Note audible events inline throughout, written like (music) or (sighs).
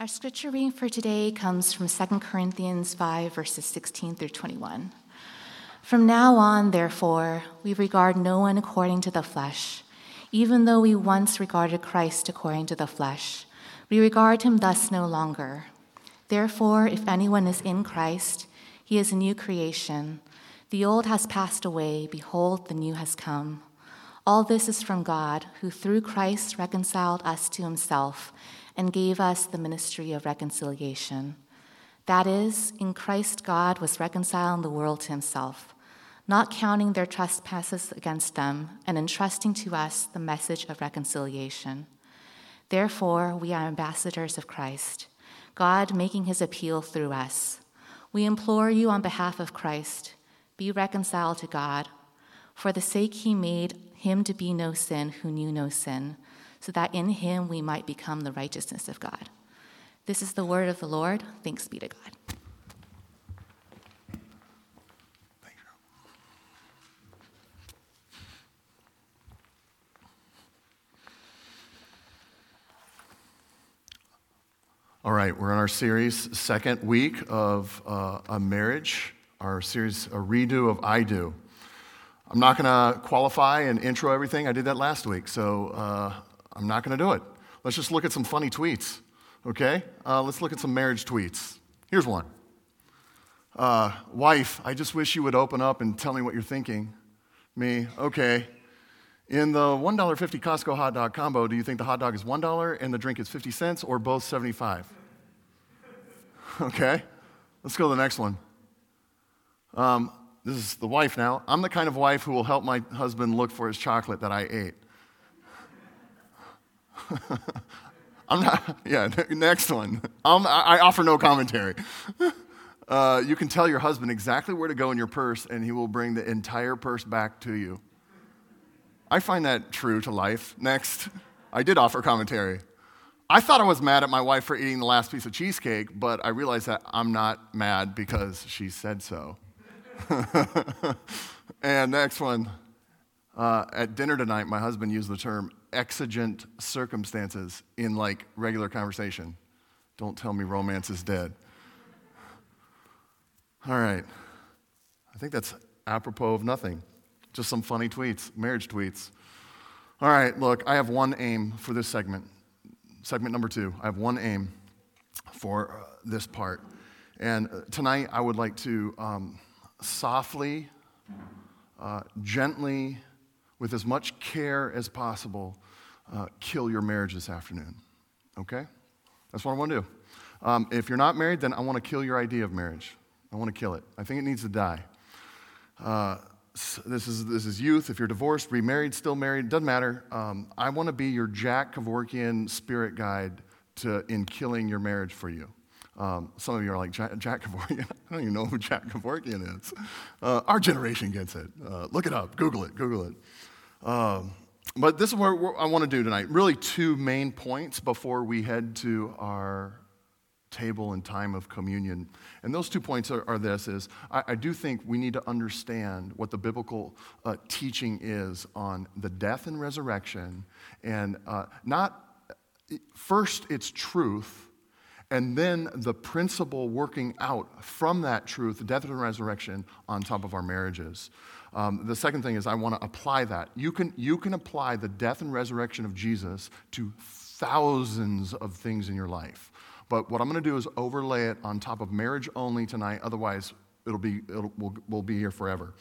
Our scripture reading for today comes from 2 Corinthians 5, verses 16 through 21. From now on, therefore, we regard no one according to the flesh. Even though we once regarded Christ according to the flesh, we regard him thus no longer. Therefore, if anyone is in Christ, he is a new creation. The old has passed away, behold, the new has come. All this is from God, who through Christ reconciled us to himself and gave us the ministry of reconciliation. That is, in Christ, God was reconciling the world to himself, not counting their trespasses against them, and entrusting to us the message of reconciliation. Therefore, we are ambassadors of Christ, God making his appeal through us. We implore you on behalf of Christ, be reconciled to God. For the sake he made him to be no sin who knew no sin so that in him we might become the righteousness of God. This is the word of the Lord. Thanks be to God. All right, we're in our series, second week of uh, a marriage, our series, a redo of I Do. I'm not going to qualify and intro everything. I did that last week, so uh, I'm not going to do it. Let's just look at some funny tweets, okay? Uh, let's look at some marriage tweets. Here's one uh, Wife, I just wish you would open up and tell me what you're thinking. Me, okay. In the $1.50 Costco hot dog combo, do you think the hot dog is $1 and the drink is 50 cents or both 75? (laughs) Okay, let's go to the next one. Um, this is the wife now. I'm the kind of wife who will help my husband look for his chocolate that I ate. (laughs) I'm not, yeah, (laughs) next one. Um, I offer no commentary. (laughs) Uh, you can tell your husband exactly where to go in your purse, and he will bring the entire purse back to you. I find that true to life. Next, I did offer commentary. I thought I was mad at my wife for eating the last piece of cheesecake, but I realized that I'm not mad because she said so. and next one. Uh, at dinner tonight, my husband used the term exigent circumstances in like regular conversation. Don't tell me romance is dead. All right. I think that's apropos of nothing. Just some funny tweets, marriage tweets. All right, look, I have one aim for this segment. Segment number two. I have one aim for uh, this part. And uh, tonight I would like to um, softly, uh, gently, with as much care as possible, uh, kill your marriage this afternoon. Okay? That's what I want to do. Um, if you're not married, then I want to kill your idea of marriage. I want to kill it. I think it needs to die. Uh, this is, this is youth. If you're divorced, remarried, still married, doesn't matter. Um, I want to be your Jack Kevorkian spirit guide to, in killing your marriage for you. Um, some of you are like, Jack, Kevorkian? (laughs) I don't even know who Jack Kevorkian is. Uh, our generation gets it. Uh, look it up, Google it, Google it. Um, but this is what I want to do tonight. Really, two main points before we head to our table and time of communion. And those two points are, are this is I, I, do think we need to understand what the biblical uh, teaching is on the death and resurrection. And uh, not, first, it's truth. And then the principle working out from that truth, the death and resurrection, on top of our marriages. Um, the second thing is I want to apply that. You can, you can apply the death and resurrection of Jesus to thousands of things in your life. But what I'm going to do is overlay it on top of marriage only tonight. Otherwise, it'll be, it'll, we'll, we'll be here forever.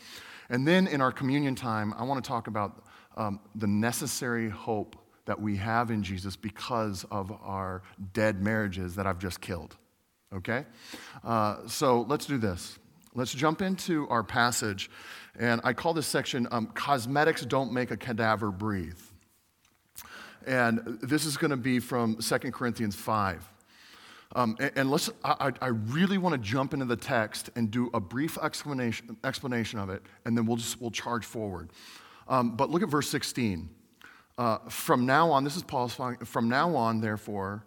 And then in our communion time, I want to talk about um, the necessary hope that we have in Jesus because of our dead marriages that I've just killed. Okay? Uh, so let's do this. Let's jump into our passage. And I call this section um, Cosmetics Don't Make a Cadaver Breathe. And this is going to be from 2 Corinthians 5. Um, and, and let's, I, I, really want to jump into the text and do a brief explanation, explanation of it, and then we'll just we'll charge forward. Um, but look at verse 16. Uh, from now on, this is Paul's, from now on, therefore,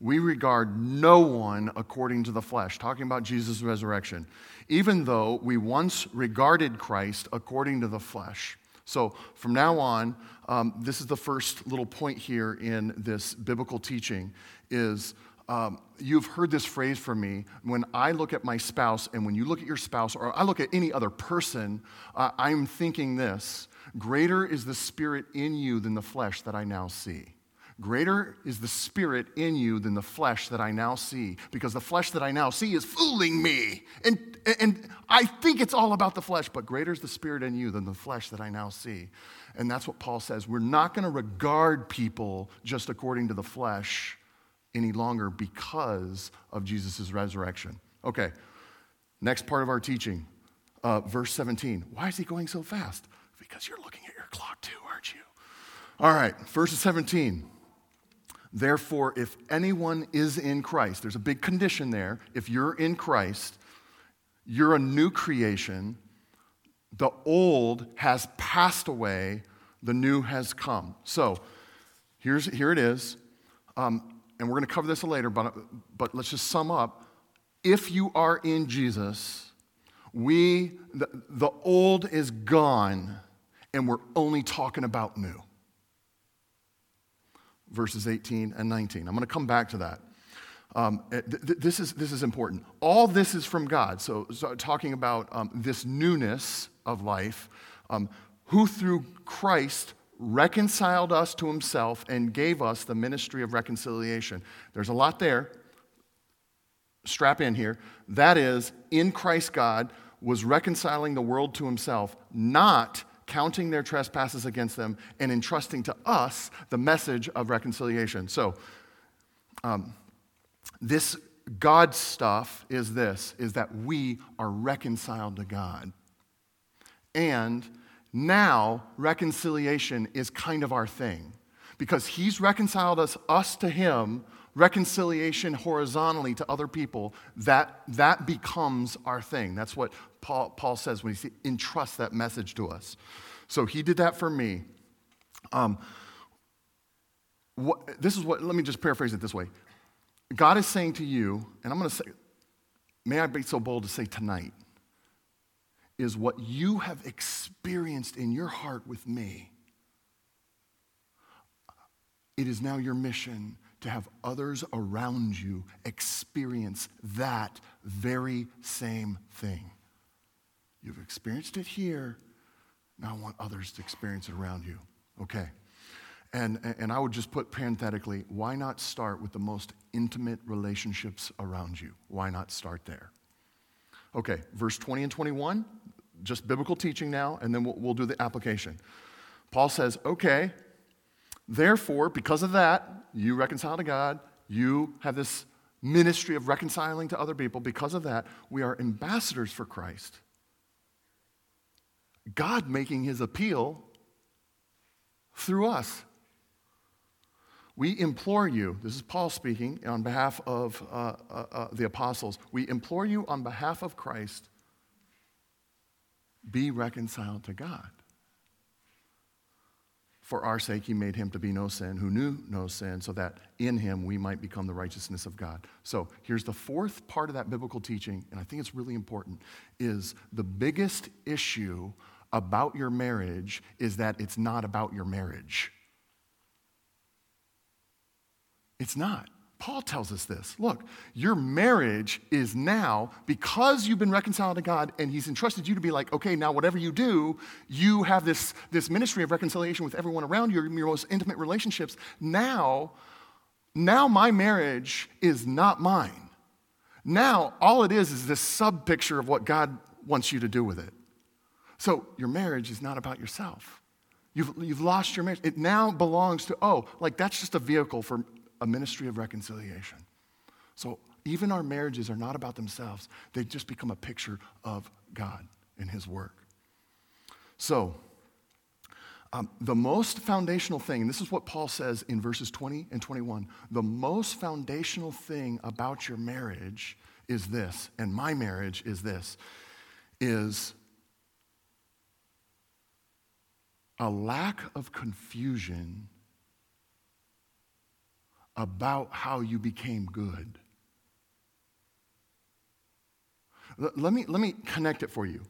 we regard no one according to the flesh, talking about Jesus' resurrection, even though we once regarded Christ according to the flesh. So from now on, um, this is the first little point here in this biblical teaching is Um, you've heard this phrase from me. When I look at my spouse, and when you look at your spouse, or I look at any other person, uh, I'm thinking this Greater is the spirit in you than the flesh that I now see. Greater is the spirit in you than the flesh that I now see, because the flesh that I now see is fooling me. And, and I think it's all about the flesh, but greater is the spirit in you than the flesh that I now see. And that's what Paul says. We're not going to regard people just according to the flesh any longer because of Jesus' resurrection. Okay, next part of our teaching, uh, verse 17. Why is he going so fast? Because you're looking at your clock too, aren't you? All right, verse 17. Therefore, if anyone is in Christ, there's a big condition there. If you're in Christ, you're a new creation. The old has passed away, the new has come. So here's, here it is. Um, and we're going to cover this later, but, but let's just sum up. If you are in Jesus, we, the, the old is gone, and we're only talking about new verses 18 and 19. I'm going to come back to that. Um, th- th- this, is, this is important. All this is from God. So, so talking about um, this newness of life, um, who through Christ reconciled us to himself and gave us the ministry of reconciliation. There's a lot there. Strap in here. That is, in Christ, God was reconciling the world to himself, not counting their trespasses against them, and entrusting to us the message of reconciliation. So, um, this God stuff is this is that we are reconciled to God. And now reconciliation is kind of our thing because he's reconciled us, us to him, reconciliation horizontally to other people, that, that becomes our thing. That's what Paul, Paul says when he entrusts that message to us. So he did that for me. Um, what, this is what, let me just paraphrase it this way God is saying to you, and I'm going to say, may I be so bold to say tonight, is what you have experienced in your heart with me. It is now your mission to have others around you experience that very same thing. You've experienced it here. Now I want others to experience it around you. Okay. And, and I would just put parenthetically, why not start with the most intimate relationships around you? Why not start there? Okay, verse 20 and 21, just biblical teaching now, and then we'll, we'll do the application. Paul says, okay, therefore, because of that, you reconcile to God, you have this ministry of reconciling to other people. Because of that, we are ambassadors for Christ. God making his appeal through us. We implore you, this is Paul speaking on behalf of uh, uh, uh, the apostles, we implore you on behalf of Christ, be reconciled to God. For our sake, he made him to be no sin, who knew no sin, so that in him we might become the righteousness of God. So here's the fourth part of that biblical teaching, and I think it's really important, is the biggest issue about your marriage is that it's not about your marriage. It's not. Paul tells us this. Look, your marriage is now, because you've been reconciled to God and He's entrusted you to be like, okay, now whatever you do, you have this, this ministry of reconciliation with everyone around you, your most intimate relationships. Now, now my marriage is not mine. Now, all it is is this sub picture of what God wants you to do with it. So your marriage is not about yourself. You've, you've lost your marriage. It now belongs to, oh, like that's just a vehicle for a ministry of reconciliation. So even our marriages are not about themselves, they just become a picture of God and His work. So, um, the most foundational thing, and this is what Paul says in verses 20 and 21 the most foundational thing about your marriage is this, and my marriage is this, is a lack of confusion about how you became good. Let me, let me connect it for you.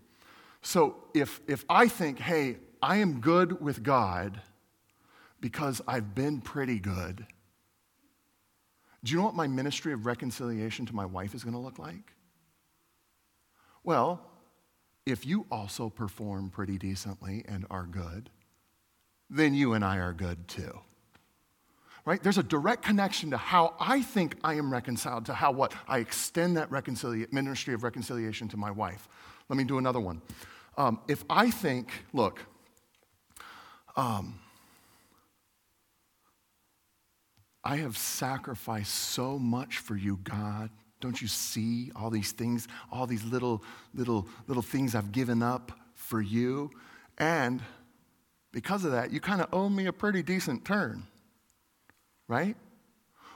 So if, if I think, hey, I am good with God because I've been pretty good, Do you know what my ministry of reconciliation to my wife is going to look like? Well, if you also perform pretty decently and are good, then you and I are good too. Right? There's a direct connection to how I think I am reconciled to how what I extend that reconcilia- ministry of reconciliation to my wife. Let me do another one. Um, if I think, look, um, I have sacrificed so much for you, God. Don't you see all these things, all these little, little, little things I've given up for you? And because of that, you kind of owe me a pretty decent turn, right?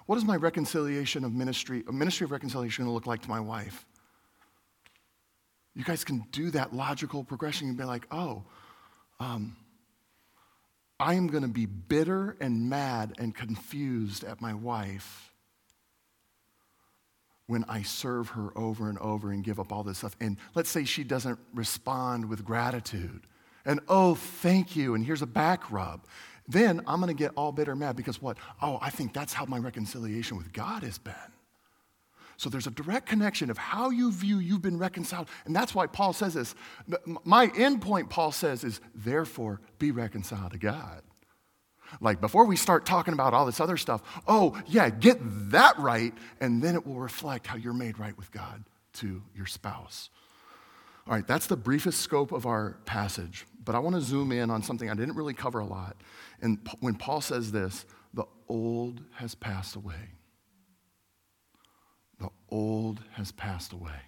What is my reconciliation of ministry, a ministry of reconciliation look like to my wife? You guys can do that logical progression and be like, oh, um, I am going to be bitter and mad and confused at my wife when I serve her over and over and give up all this stuff. And let's say she doesn't respond with gratitude and, oh, thank you, and here's a back rub. Then I'm going to get all bitter mad because what? Oh, I think that's how my reconciliation with God has been. So there's a direct connection of how you view you've been reconciled. And that's why Paul says this. My end point, Paul says, is therefore be reconciled to God. Like before we start talking about all this other stuff, oh, yeah, get that right, and then it will reflect how you're made right with God to your spouse. All right, that's the briefest scope of our passage, but I want to zoom in on something I didn't really cover a lot. And when Paul says this, the old has passed away. The old has passed away.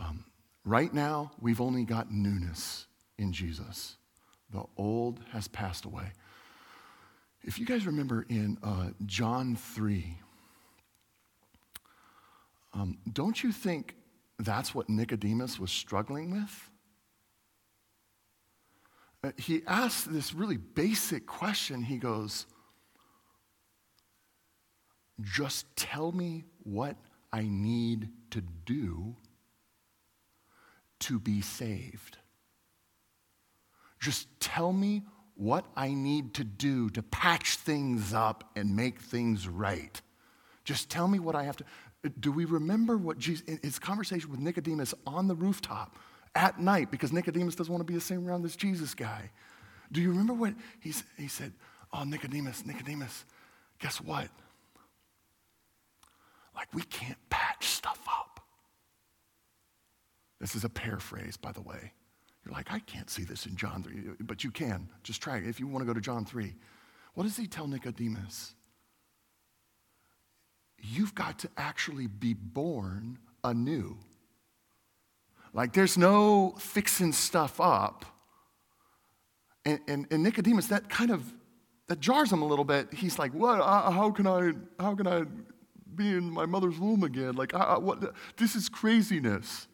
Um, right now, we've only got newness in Jesus. The old has passed away. If you guys remember in uh, John 3, um, don't you think that's what Nicodemus was struggling with? Uh, he asked this really basic question. He goes, just tell me what I need to do to be saved. Just tell me what I need to do to patch things up and make things right. Just tell me what I have to. Do we remember what Jesus, in his conversation with Nicodemus on the rooftop at night, because Nicodemus doesn't want to be the same around this Jesus guy? Do you remember what he, he said? Oh, Nicodemus, Nicodemus, guess what? Like, we can't patch stuff up. This is a paraphrase, by the way. You're like, I can't see this in John 3, but you can. Just try it if you want to go to John 3. What does he tell Nicodemus? You've got to actually be born anew. Like, there's no fixing stuff up. And, and, and Nicodemus, that kind of that jars him a little bit. He's like, "What? Uh, how can I? How can I be in my mother's womb again. Like, I, what, this is craziness.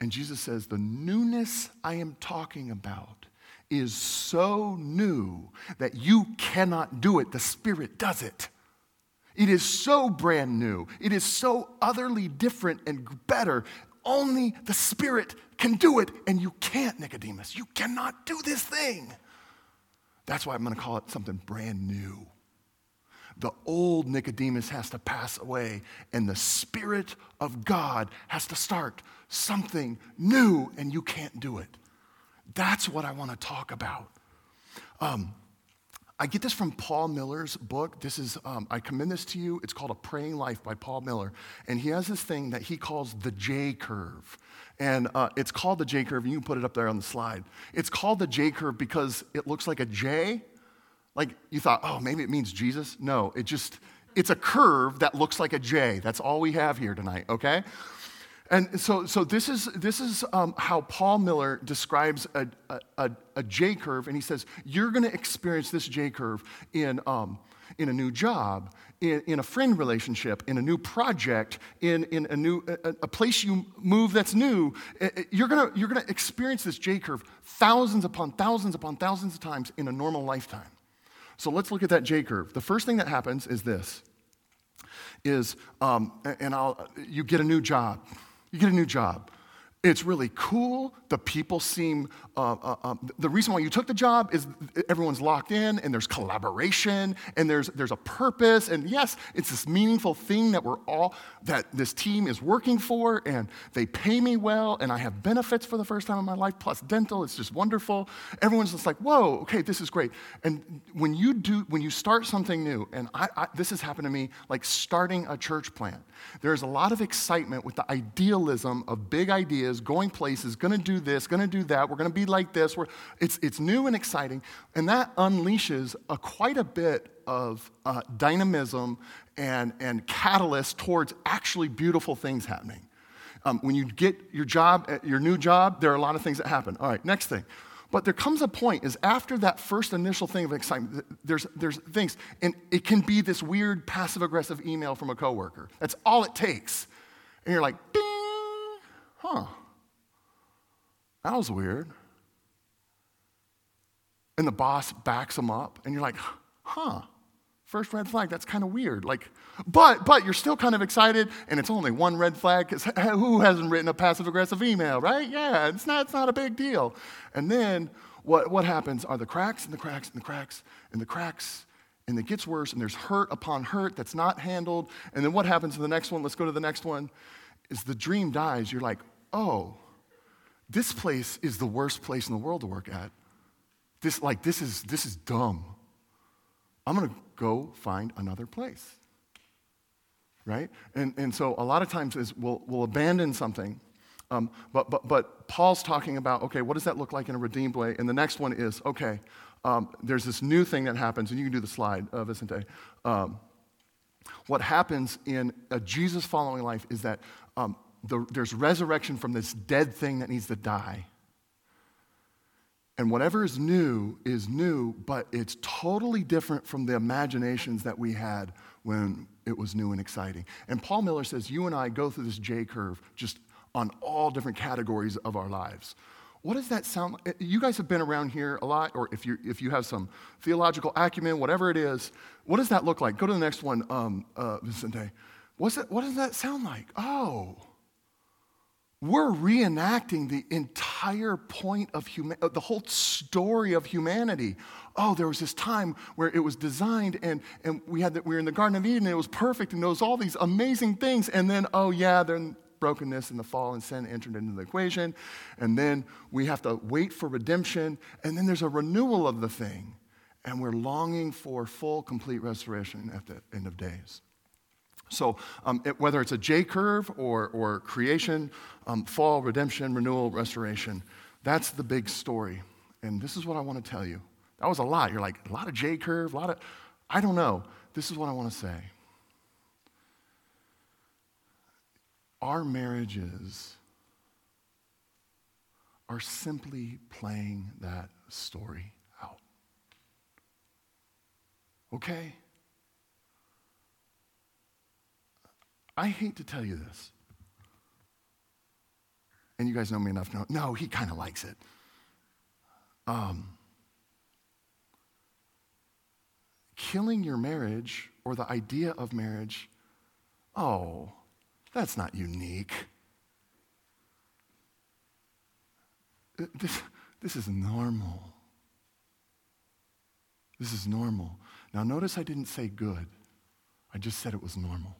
And Jesus says, The newness I am talking about is so new that you cannot do it. The Spirit does it. It is so brand new. It is so utterly different and better. Only the Spirit can do it, and you can't, Nicodemus. You cannot do this thing. That's why I'm going to call it something brand new the old Nicodemus has to pass away, and the Spirit of God has to start something new, and you can't do it. That's what I want to talk about. Um, I get this from Paul Miller's book. This is, um, I commend this to you. It's called A Praying Life by Paul Miller. And he has this thing that he calls the J curve. And uh, it's called the J curve, you can put it up there on the slide. It's called the J curve because it looks like a J, like you thought, oh, maybe it means Jesus. No, it just, it's a curve that looks like a J. That's all we have here tonight, okay? And so, so this is, this is um, how Paul Miller describes a, a, a J curve, and he says, You're going to experience this J curve in, um, in a new job, in, in a friend relationship, in a new project, in, in a, new, a, a place you move that's new. You're going you're going to experience this J curve thousands upon thousands upon thousands of times in a normal lifetime. So let's look at that J curve. The first thing that happens is this is, um, and I'll, you get a new job. You get a new job. It's really cool. The people seem, uh, uh, uh, the reason why you took the job is everyone's locked in and there's collaboration and there's, there's a purpose. And yes, it's this meaningful thing that we're all, that this team is working for and they pay me well and I have benefits for the first time in my life, plus dental. It's just wonderful. Everyone's just like, whoa, okay, this is great. And when you do, when you start something new, and I, I, this has happened to me, like starting a church plant, there's a lot of excitement with the idealism of big ideas is, going places, going to do this, going to do that, we're going to be like this. We're, it's, it's new and exciting. And that unleashes a, quite a bit of uh, dynamism and, and catalyst towards actually beautiful things happening. Um, when you get your job, uh, your new job, there are a lot of things that happen. All right, next thing. But there comes a point is after that first initial thing of excitement, there's, there's things, and it can be this weird passive aggressive email from a coworker. That's all it takes. And you're like, ding, huh, that was weird. And the boss backs them up, and you're like, huh, first red flag, that's kind of weird. Like, but, but you're still kind of excited, and it's only one red flag, because (laughs) who hasn't written a passive aggressive email, right? Yeah, it's not, it's not a big deal. And then what, what happens are the cracks and the cracks and the cracks and the cracks and it gets worse, and there's hurt upon hurt that's not handled. And then what happens in the next one? Let's go to the next one is the dream dies, you're like, oh, this place is the worst place in the world to work at. This, like, this is, this is dumb. I'm going to go find another place. Right? And, and so a lot of times is we'll, we'll abandon something. Um, but, but, but Paul's talking about, okay, what does that look like in a redeemed way? And the next one is, okay, um, there's this new thing that happens, and you can do the slide, uh, Vicente. Um, what happens in a Jesus following life is that um, the, there's resurrection from this dead thing that needs to die. And whatever is new is new, but it's totally different from the imaginations that we had when it was new and exciting. And Paul Miller says, You and I go through this J curve just on all different categories of our lives. What does that sound like? You guys have been around here a lot, or if, you if you have some theological acumen, whatever it is, what does that look like? Go to the next one, um, uh, Vicente. What's that, what does that sound like? Oh, we're reenacting the entire point of humanity, uh, the whole story of humanity. Oh, there was this time where it was designed and, and we, had the, we were in the Garden of Eden and it was perfect and there was all these amazing things. And then, oh, yeah, then brokenness and the fall and sin entered into the equation. And then we have to wait for redemption. And then there's a renewal of the thing. And we're longing for full, complete restoration at the end of days. So, um, it, whether it's a J curve or, or creation, um, fall, redemption, renewal, restoration, that's the big story. And this is what I want to tell you. That was a lot. You're like, a lot of J curve, a lot of, I don't know. This is what I want to say. Our marriages are simply playing that story out. Okay? I hate to tell you this. And you guys know me enough to know, no, he kind of likes it. Um, killing your marriage or the idea of marriage, oh, that's not unique. Uh, this, this is normal. This is normal. Now, notice I didn't say good, I just said it was normal.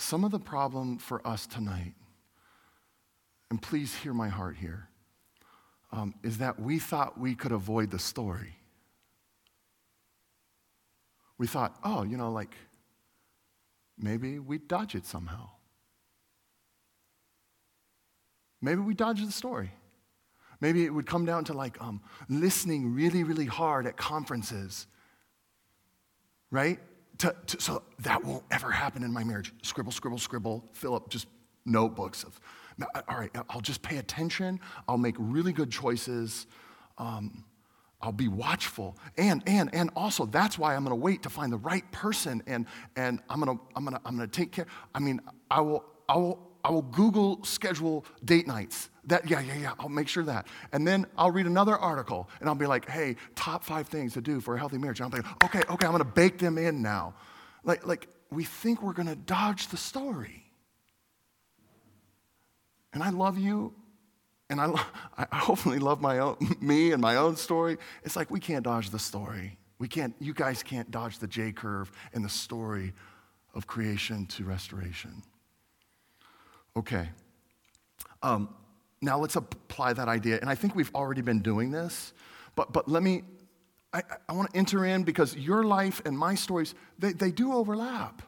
Some of the problem for us tonight, and please hear my heart here, um, is that we thought we could avoid the story. We thought, oh, you know, like maybe we dodge it somehow. Maybe we dodge the story. Maybe it would come down to like um, listening really, really hard at conferences, right? To, to, so that won't ever happen in my marriage. Scribble, scribble, scribble, fill up just notebooks of, all right, I'll just pay attention. I'll make really good choices. Um, I'll be watchful. And, and, and also, that's why I'm going to wait to find the right person and, and I'm going to, I'm going to, I'm going to take care. I mean, I will, I will, I will Google schedule date nights. That, yeah, yeah, yeah, I'll make sure that. And then I'll read another article and I'll be like, hey, top five things to do for a healthy marriage. And I'm like, okay, okay, I'm gonna bake them in now. Like, like we think we're gonna dodge the story. and I love you, and I, (laughs) lo- I hopefully love my own, (laughs) me and my own story. It's like we can't dodge the story. We can't, you guys can't dodge the J curve and the story of creation to restoration. Okay. Um, now let's apply that idea. And I think we've already been doing this, but, but let me, I, I want to enter in because your life and my stories, they, they do overlap.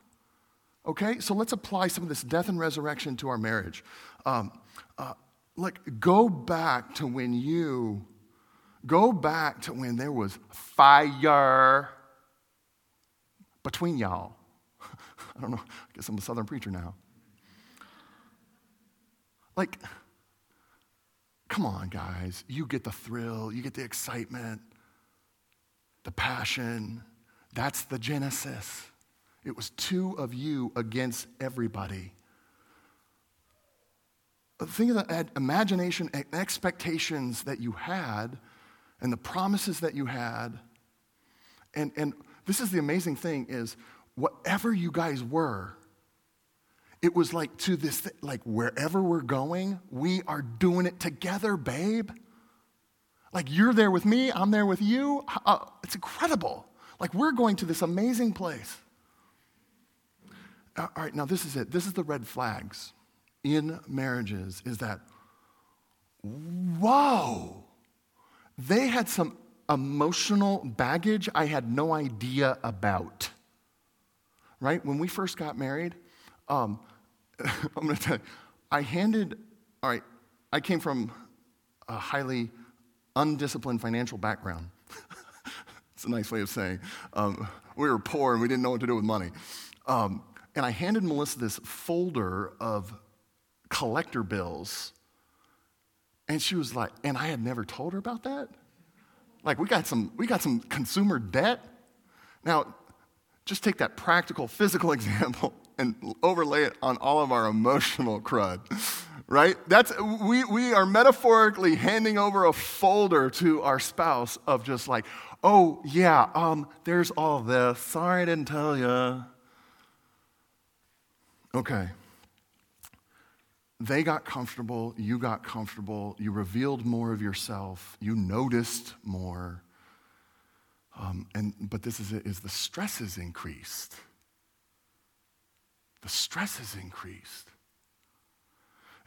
Okay? So let's apply some of this death and resurrection to our marriage. Um, uh, like, go back to when you, go back to when there was fire between y'all. (laughs) I don't know, I guess I'm a southern preacher now. Like, come on, guys. You get the thrill, you get the excitement, the passion. That's the Genesis. It was two of you against everybody. Think of the imagination and expectations that you had and the promises that you had. And, and this is the amazing thing is whatever you guys were, it was like to this, th- like wherever we're going, we are doing it together, babe. Like you're there with me, I'm there with you. Uh, it's incredible. Like we're going to this amazing place. All right, now this is it. This is the red flags in marriages is that, whoa, they had some emotional baggage I had no idea about. Right? When we first got married, um, (laughs) I'm going to tell you, I handed, all right, I came from a highly undisciplined financial background. (laughs) it's a nice way of saying um, we were poor and we didn't know what to do with money. Um, and I handed Melissa this folder of collector bills. And she was like, and I had never told her about that. Like we got some, we got some consumer debt. Now, just take that practical, physical (laughs) example and overlay it on all of our emotional crud, right? That's, we, we are metaphorically handing over a folder to our spouse of just like, oh, yeah, um, there's all this. Sorry I didn't tell you. Okay. They got comfortable, you got comfortable, you revealed more of yourself, you noticed more. Um, and, but this is it, is the stress is increased. The stress is increased.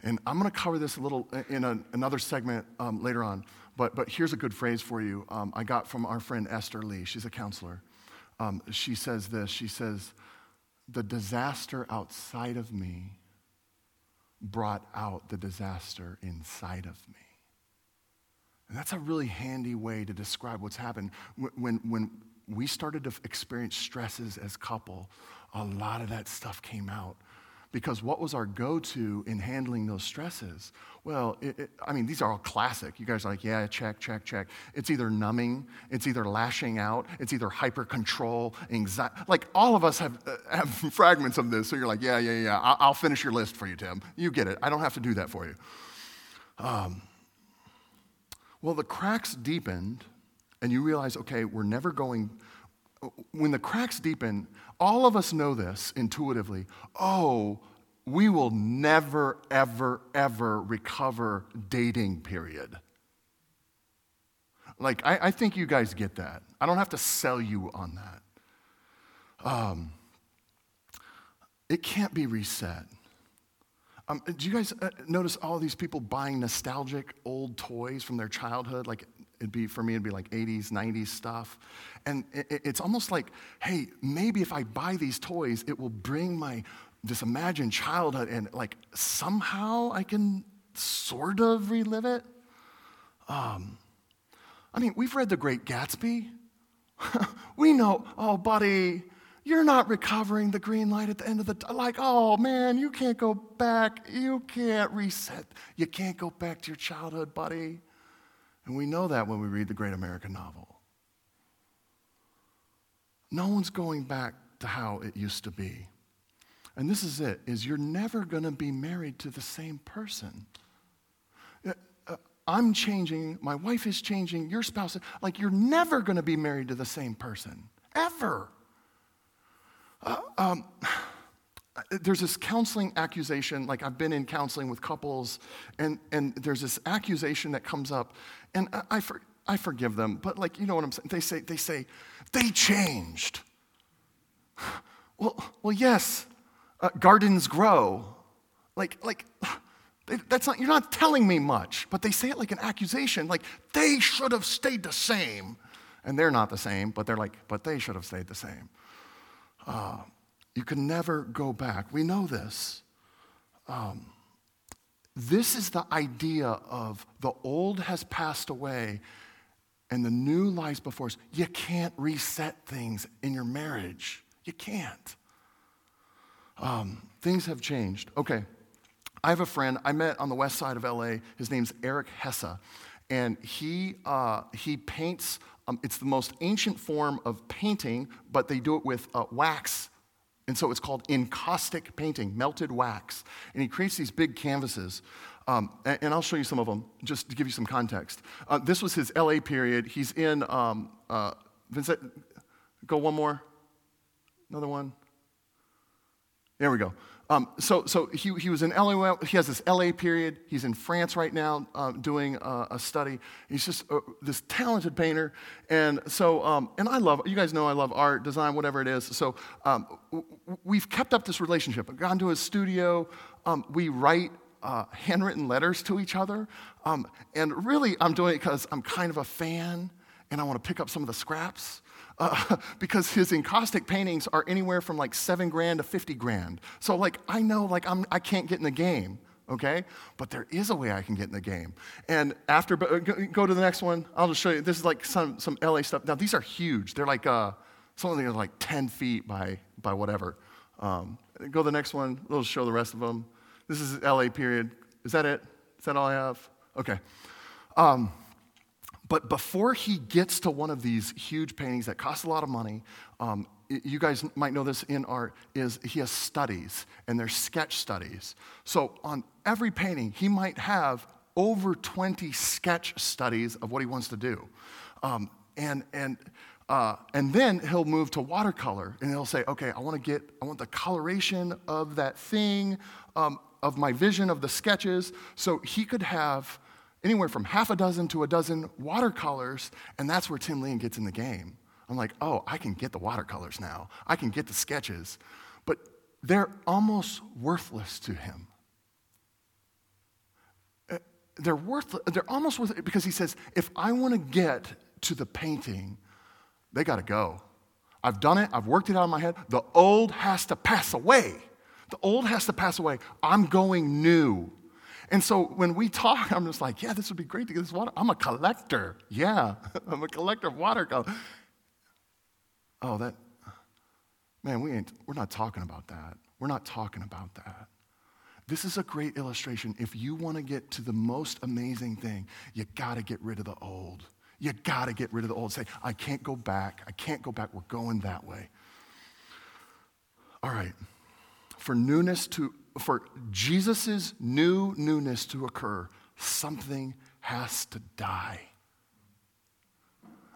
And I'm going to cover this a little in a, another segment um, later on. But, but here's a good phrase for you um, I got from our friend Esther Lee. She's a counselor. Um, she says this She says, The disaster outside of me brought out the disaster inside of me. And that's a really handy way to describe what's happened. When, when we started to experience stresses as couple, a lot of that stuff came out. Because what was our go to in handling those stresses? Well, it, it, I mean, these are all classic. You guys are like, yeah, check, check, check. It's either numbing, it's either lashing out, it's either hyper control, anxiety. Like, all of us have, uh, have (laughs) fragments of this. So you're like, yeah, yeah, yeah, I'll, I'll, finish your list for you, Tim. You get it. I don't have to do that for you. Um, well, the cracks deepened, and you realize, okay, we're never going. When the cracks deepen, all of us know this intuitively. Oh, we will never, ever, ever recover dating, period. Like, I, I, think you guys get that. I don't have to sell you on that. Um, it can't be reset. Um, do you guys uh, notice all these people buying nostalgic old toys from their childhood? Like, it'd be, for me, it'd be like 80s, 90s stuff. And it, it's almost like, hey, maybe if I buy these toys, it will bring my, this imagined childhood and like somehow I can sort of relive it. Um, I mean, we've read The Great Gatsby. (laughs) we know, oh, buddy, you're not recovering the green light at the end of the like oh man you can't go back you can't reset you can't go back to your childhood buddy and we know that when we read the great american novel. No one's going back to how it used to be. And this is it is you're never going to be married to the same person. Uh, uh, i'm changing my wife is changing your spouse like you're never going to be married to the same person ever. Uh, um, there's this counseling accusation, like I've been in counseling with couples, and, and there's this accusation that comes up, and I, I, for, I forgive them, but like, you know what I'm saying? They say, they say, they changed. (sighs) Well, well yes, uh, gardens grow. Like, like, (sighs) that's not, you're not telling me much, but they say it like an accusation, like they should have stayed the same. And they're not the same, but they're like, but they should have stayed the same. Uh, you can never go back. We know this. Um, this is the idea of the old has passed away and the new lies before us. You can't reset things in your marriage. You can't. Um, things have changed. Okay. I have a friend I met on the west side of LA. His name's Eric Hesse. And he, uh, he paints, um, it's the most ancient form of painting, but they do it with uh, wax and so it's called encaustic painting, melted wax. And he creates these big canvases. Um, and, and, I'll show you some of them just to give you some context. Uh, this was his LA period. He's in, um, uh, Vincent, go one more. Another one. There we go. Um, so so he, he was in LA, he has this LA period. He's in France right now uh, doing uh, a study. He's just this talented painter. And so, um, and I love, you guys know I love art, design, whatever it is. So um, we've kept up this relationship. I've gone to his studio. Um, we write uh, handwritten letters to each other. Um, and really, I'm doing it because I'm kind of a fan and I want to pick up some of the scraps uh, (laughs) because his encaustic paintings are anywhere from like seven grand to 50 grand. So like I know like I'm, I can't get in the game, okay? But there is a way I can get in the game. And after, uh, go to the next one. I'll just show you. This is like some, some LA stuff. Now these are huge. They're like, uh, some of them are like 10 feet by, by whatever. Um, go to the next one. We'll show the rest of them. This is LA period. Is that it? Is that all I have? Okay. Um, but before he gets to one of these huge paintings that cost a lot of money, um, you guys might know this in art, is he has studies, and they're sketch studies. So on every painting, he might have over 20 sketch studies of what he wants to do. Um, and, and, uh, and then he'll move to watercolor, and he'll say, okay, I want to get, I want the coloration of that thing, um, of my vision of the sketches. So he could have anywhere from half a dozen to a dozen watercolors, and that's where Tim Lean gets in the game. I'm like, oh, I can get the watercolors now. I can get the sketches. But they're almost worthless to him. Uh, they're worthless. They're almost worthless because he says, if I want to get to the painting, they got to go. I've done it. I've worked it out in my head. The old has to pass away. The old has to pass away. I'm going new. And so when we talk, I'm just like, yeah, this would be great to get this water. I'm a collector. Yeah, (laughs) I'm a collector of watercolor. Oh, that, man, we ain't, we're not talking about that. We're not talking about that. This is a great illustration. If you want to get to the most amazing thing, you got to get rid of the old. You got to get rid of the old. Say, I can't go back. I can't go back. We're going that way. All right. For newness to for Jesus' new newness to occur, something has to die.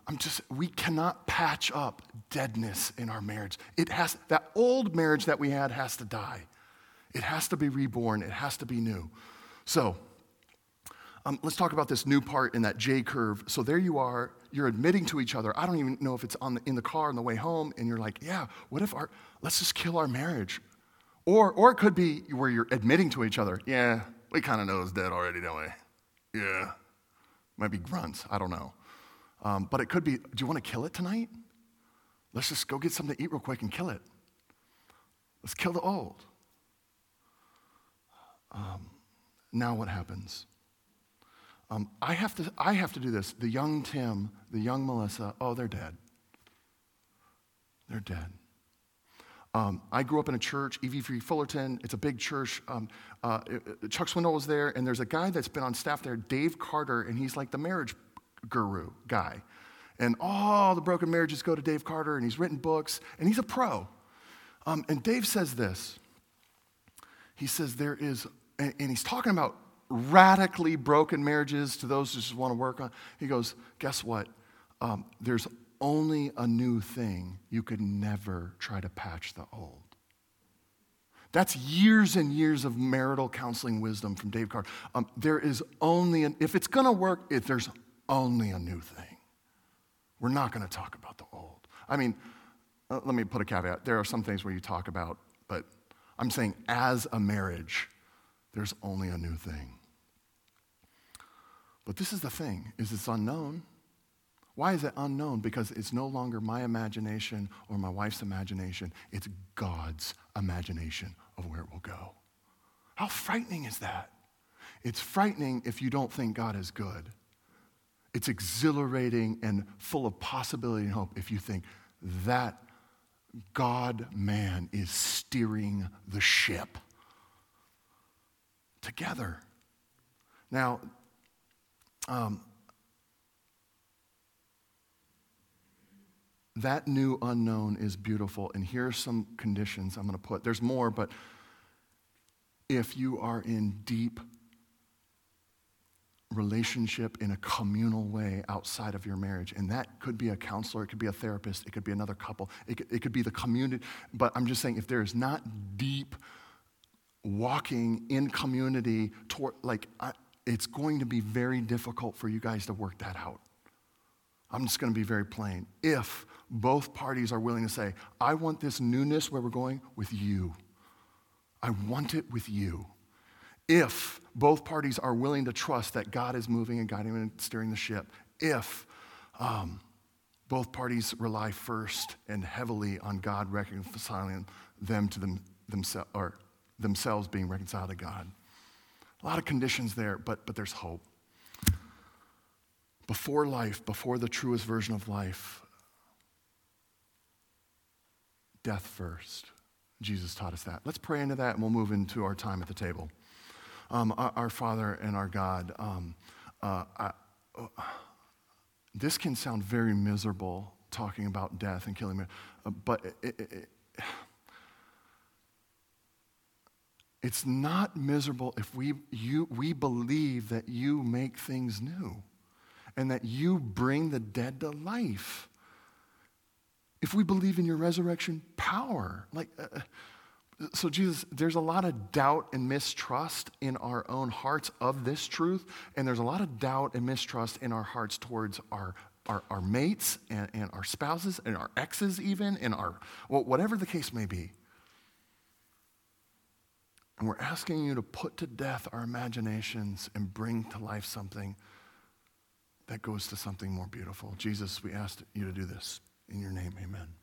I'm just, we cannot patch up deadness in our marriage. It has, that old marriage that we had has to die. It has to be reborn. It has to be new. So, um, let's talk about this new part in that J curve. So there you are, you're admitting to each other. I don't even know if it's on the, in the car on the way home, and you're like, yeah, what if our, let's just kill our marriage. Or, or it could be where you're admitting to each other, yeah, we kind of know it's dead already, don't we? Yeah. Might be grunts, I don't know. Um, but it could be, do you want to kill it tonight? Let's just go get something to eat real quick and kill it. Let's kill the old. Um, now what happens? Um, I, have to, I have to do this. The young Tim, the young Melissa, oh, they're dead. They're dead. Um, I grew up in a church, EV Free Fullerton. It's a big church. Um, uh, Chuck Swindoll was there, and there's a guy that's been on staff there, Dave Carter, and he's like the marriage guru guy. And all the broken marriages go to Dave Carter, and he's written books, and he's a pro. Um, and Dave says this. He says there is, and, and he's talking about radically broken marriages to those who just want to work on. He goes, guess what? Um, there's only a new thing, you could never try to patch the old. That's years and years of marital counseling wisdom from Dave Carr. Um, there is only, an, if it's going to work, if there's only a new thing. We're not going to talk about the old. I mean, uh, let me put a caveat. There are some things where you talk about, but I'm saying as a marriage, there's only a new thing. But this is the thing, is it's unknown. Why is it unknown? Because it's no longer my imagination or my wife's imagination. It's God's imagination of where it will go. How frightening is that? It's frightening if you don't think God is good. It's exhilarating and full of possibility and hope if you think that God man is steering the ship together. Now, um, that new unknown is beautiful. And here are some conditions I'm going to put. There's more, but if you are in deep relationship in a communal way outside of your marriage. And that could be a counselor, it could be a therapist, it could be another couple, it could, it could be the community. But I'm just saying, if there is not deep walking in community, toward, like, I, it's going to be very difficult for you guys to work that out. I'm just going to be very plain. If both parties are willing to say, I want this newness where we're going with you, I want it with you if both parties are willing to trust that God is moving and guiding and steering the ship, if um, both parties rely first and heavily on God reconciling them to them, themselves, or themselves being reconciled to God. A lot of conditions there, but, but there's hope. Before life, before the truest version of life, death first. Jesus taught us that. Let's pray into that and we'll move into our time at the table um, our, our, Father and our God, um, uh, I, uh, this can sound very miserable talking about death and killing, uh, but it, it, it, it's not miserable if we, you, we believe that you make things new and that you bring the dead to life. If we believe in your resurrection power, like, uh, uh so, Jesus, there's a lot of doubt and mistrust in our own hearts of this truth, and there's a lot of doubt and mistrust in our hearts towards our, our, our mates and, and our spouses and our exes, even, and our, well, whatever the case may be. And we're asking you to put to death our imaginations and bring to life something that goes to something more beautiful. Jesus, we ask you to do this. In your name, amen.